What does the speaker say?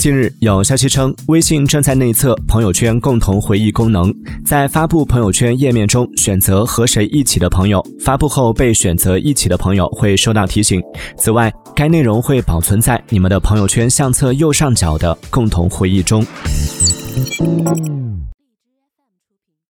近日有消息称微信正在内测朋友圈共同回忆功能在发布朋友圈页面中选择和谁一起的朋友发布后被选择一起的朋友会收到提醒。此外该内容会保存在你们的朋友圈相册右上角的共同回忆中。